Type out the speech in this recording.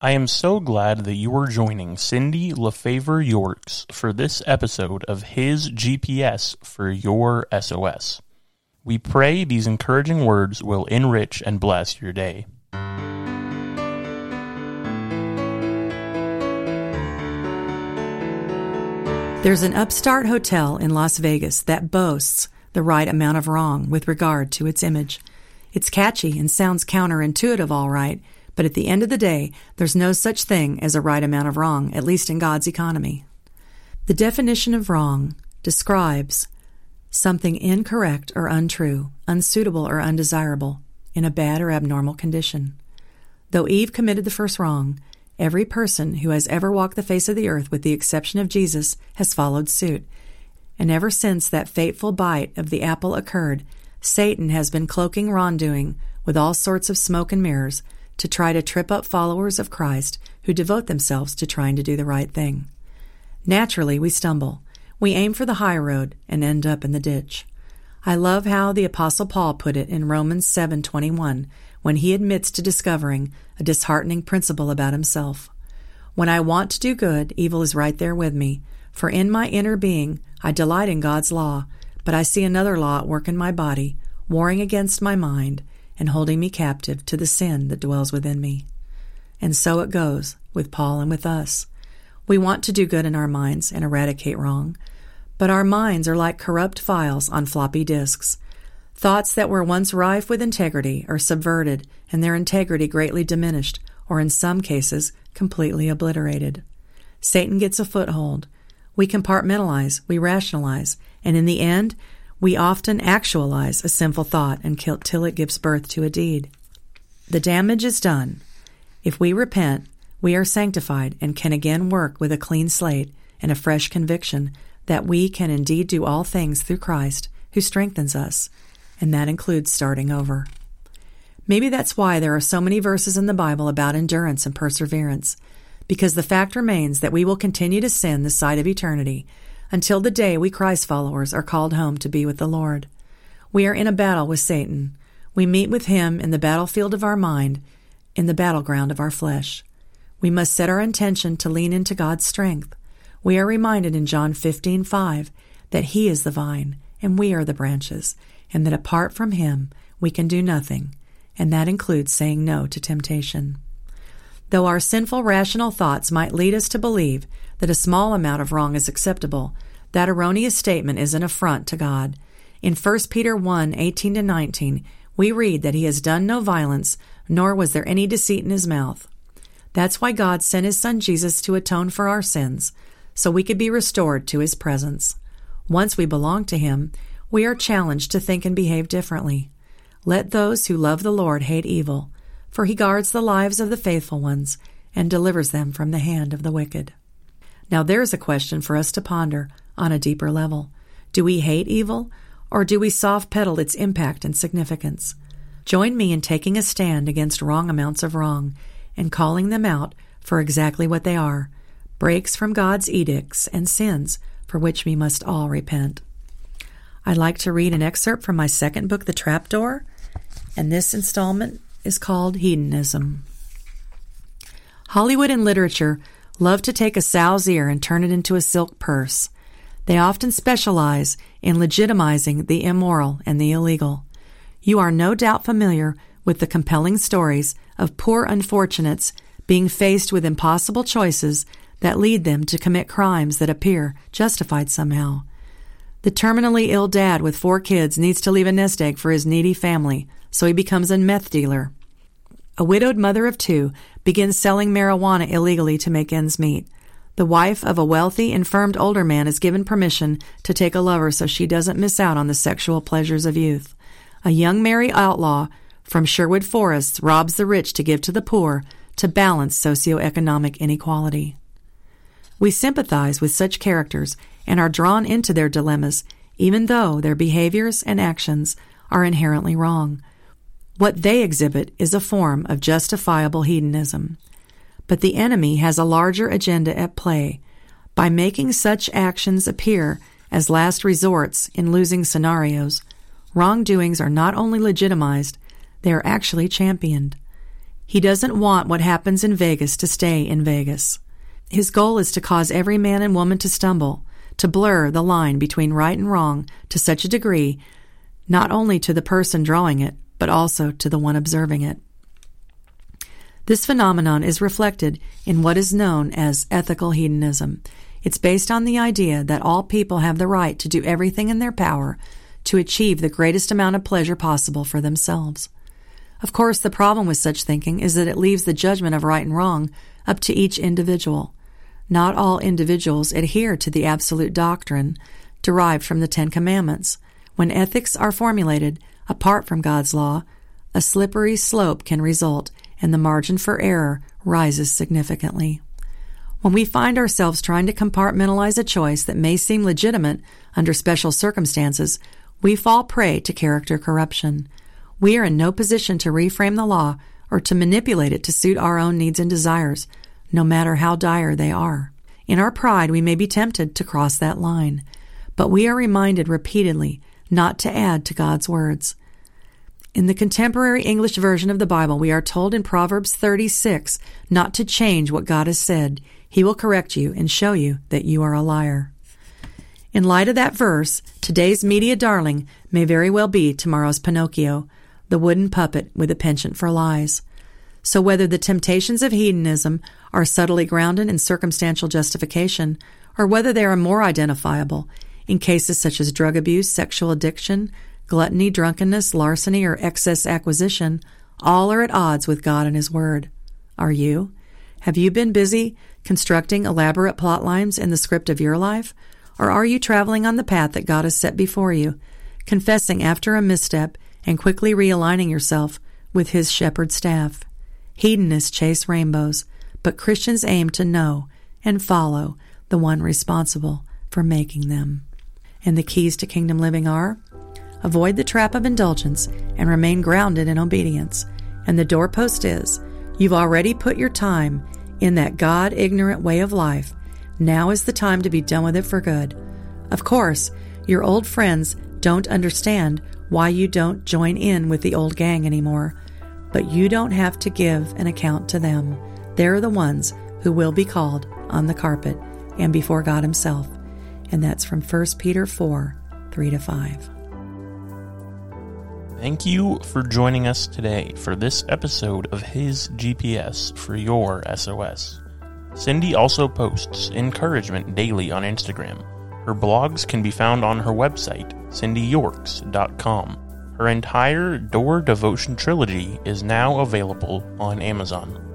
I am so glad that you are joining Cindy LaFavor Yorks for this episode of His GPS for Your SOS. We pray these encouraging words will enrich and bless your day. There's an upstart hotel in Las Vegas that boasts the right amount of wrong with regard to its image. It's catchy and sounds counterintuitive, all right but at the end of the day, there's no such thing as a right amount of wrong, at least in God's economy. The definition of wrong describes something incorrect or untrue, unsuitable or undesirable, in a bad or abnormal condition. Though Eve committed the first wrong, every person who has ever walked the face of the earth, with the exception of Jesus, has followed suit. And ever since that fateful bite of the apple occurred, Satan has been cloaking wrongdoing with all sorts of smoke and mirrors to try to trip up followers of Christ who devote themselves to trying to do the right thing. Naturally, we stumble. We aim for the high road and end up in the ditch. I love how the apostle Paul put it in Romans 7:21 when he admits to discovering a disheartening principle about himself. When I want to do good, evil is right there with me, for in my inner being I delight in God's law, but I see another law at work in my body, warring against my mind and holding me captive to the sin that dwells within me. And so it goes with Paul and with us. We want to do good in our minds and eradicate wrong, but our minds are like corrupt files on floppy disks. Thoughts that were once rife with integrity are subverted and their integrity greatly diminished, or in some cases, completely obliterated. Satan gets a foothold. We compartmentalize, we rationalize, and in the end, we often actualize a sinful thought until it gives birth to a deed. The damage is done. If we repent, we are sanctified and can again work with a clean slate and a fresh conviction that we can indeed do all things through Christ who strengthens us, and that includes starting over. Maybe that's why there are so many verses in the Bible about endurance and perseverance, because the fact remains that we will continue to sin the side of eternity until the day we Christ followers are called home to be with the Lord. We are in a battle with Satan. We meet with him in the battlefield of our mind, in the battleground of our flesh. We must set our intention to lean into God's strength. We are reminded in John 15:5 that he is the vine and we are the branches, and that apart from him we can do nothing, and that includes saying no to temptation. Though our sinful rational thoughts might lead us to believe that a small amount of wrong is acceptable, that erroneous statement is an affront to God. In 1 Peter 1 18 to 19, we read that he has done no violence, nor was there any deceit in his mouth. That's why God sent his son Jesus to atone for our sins, so we could be restored to his presence. Once we belong to him, we are challenged to think and behave differently. Let those who love the Lord hate evil, for he guards the lives of the faithful ones and delivers them from the hand of the wicked. Now there's a question for us to ponder on a deeper level. Do we hate evil, or do we soft pedal its impact and significance? Join me in taking a stand against wrong amounts of wrong and calling them out for exactly what they are breaks from God's edicts and sins for which we must all repent. I'd like to read an excerpt from my second book, The Trapdoor, and this installment is called Hedonism. Hollywood and literature love to take a sow's ear and turn it into a silk purse. They often specialize in legitimizing the immoral and the illegal. You are no doubt familiar with the compelling stories of poor unfortunates being faced with impossible choices that lead them to commit crimes that appear justified somehow. The terminally ill dad with four kids needs to leave a nest egg for his needy family, so he becomes a meth dealer. A widowed mother of two begins selling marijuana illegally to make ends meet. The wife of a wealthy, infirmed older man is given permission to take a lover so she doesn't miss out on the sexual pleasures of youth. A young merry outlaw from Sherwood Forests robs the rich to give to the poor to balance socioeconomic inequality. We sympathize with such characters and are drawn into their dilemmas, even though their behaviors and actions are inherently wrong. What they exhibit is a form of justifiable hedonism. But the enemy has a larger agenda at play. By making such actions appear as last resorts in losing scenarios, wrongdoings are not only legitimized, they are actually championed. He doesn't want what happens in Vegas to stay in Vegas. His goal is to cause every man and woman to stumble, to blur the line between right and wrong to such a degree, not only to the person drawing it, but also to the one observing it. This phenomenon is reflected in what is known as ethical hedonism. It's based on the idea that all people have the right to do everything in their power to achieve the greatest amount of pleasure possible for themselves. Of course, the problem with such thinking is that it leaves the judgment of right and wrong up to each individual. Not all individuals adhere to the absolute doctrine derived from the Ten Commandments. When ethics are formulated apart from God's law, a slippery slope can result and the margin for error rises significantly. When we find ourselves trying to compartmentalize a choice that may seem legitimate under special circumstances, we fall prey to character corruption. We are in no position to reframe the law or to manipulate it to suit our own needs and desires, no matter how dire they are. In our pride, we may be tempted to cross that line, but we are reminded repeatedly not to add to God's words. In the contemporary English version of the Bible, we are told in Proverbs 36 not to change what God has said. He will correct you and show you that you are a liar. In light of that verse, today's media darling may very well be tomorrow's Pinocchio, the wooden puppet with a penchant for lies. So whether the temptations of hedonism are subtly grounded in circumstantial justification, or whether they are more identifiable in cases such as drug abuse, sexual addiction, gluttony, drunkenness, larceny, or excess acquisition, all are at odds with God and His Word. Are you? Have you been busy constructing elaborate plot lines in the script of your life? Or are you traveling on the path that God has set before you, confessing after a misstep and quickly realigning yourself with His shepherd staff? Hedonists chase rainbows, but Christians aim to know and follow the one responsible for making them. And the keys to kingdom living are avoid the trap of indulgence and remain grounded in obedience. And the doorpost is you've already put your time in that God ignorant way of life. Now is the time to be done with it for good. Of course, your old friends don't understand why you don't join in with the old gang anymore, but you don't have to give an account to them. They're the ones who will be called on the carpet and before God Himself. And that's from 1 Peter 4 3 to 5. Thank you for joining us today for this episode of His GPS for Your SOS. Cindy also posts encouragement daily on Instagram. Her blogs can be found on her website, cindyyorks.com. Her entire Door Devotion trilogy is now available on Amazon.